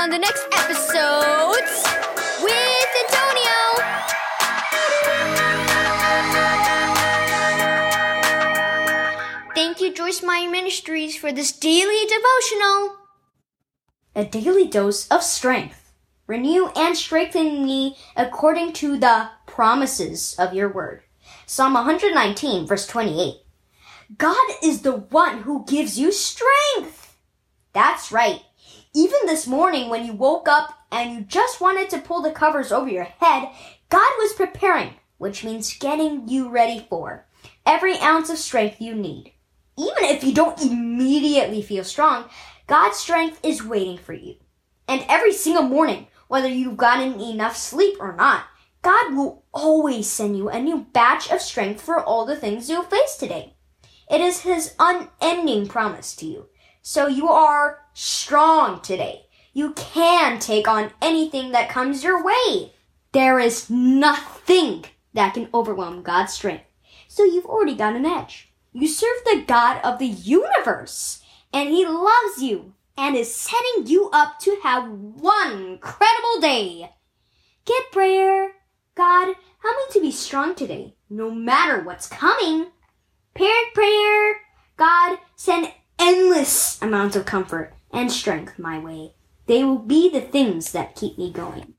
on the next episode with Antonio. Thank you, Joyce Meyer Ministries, for this daily devotional. A daily dose of strength. Renew and strengthen me according to the promises of your word. Psalm 119, verse 28. God is the one who gives you strength. That's right. Even this morning when you woke up and you just wanted to pull the covers over your head, God was preparing, which means getting you ready for every ounce of strength you need. Even if you don't immediately feel strong, God's strength is waiting for you. And every single morning, whether you've gotten enough sleep or not, God will always send you a new batch of strength for all the things you'll face today. It is His unending promise to you. So you are strong today. You can take on anything that comes your way. There is nothing that can overwhelm God's strength. So you've already got an edge. You serve the God of the universe, and He loves you and is setting you up to have one incredible day. Get prayer. God, help me to be strong today, no matter what's coming. Endless amounts of comfort and strength my way. They will be the things that keep me going.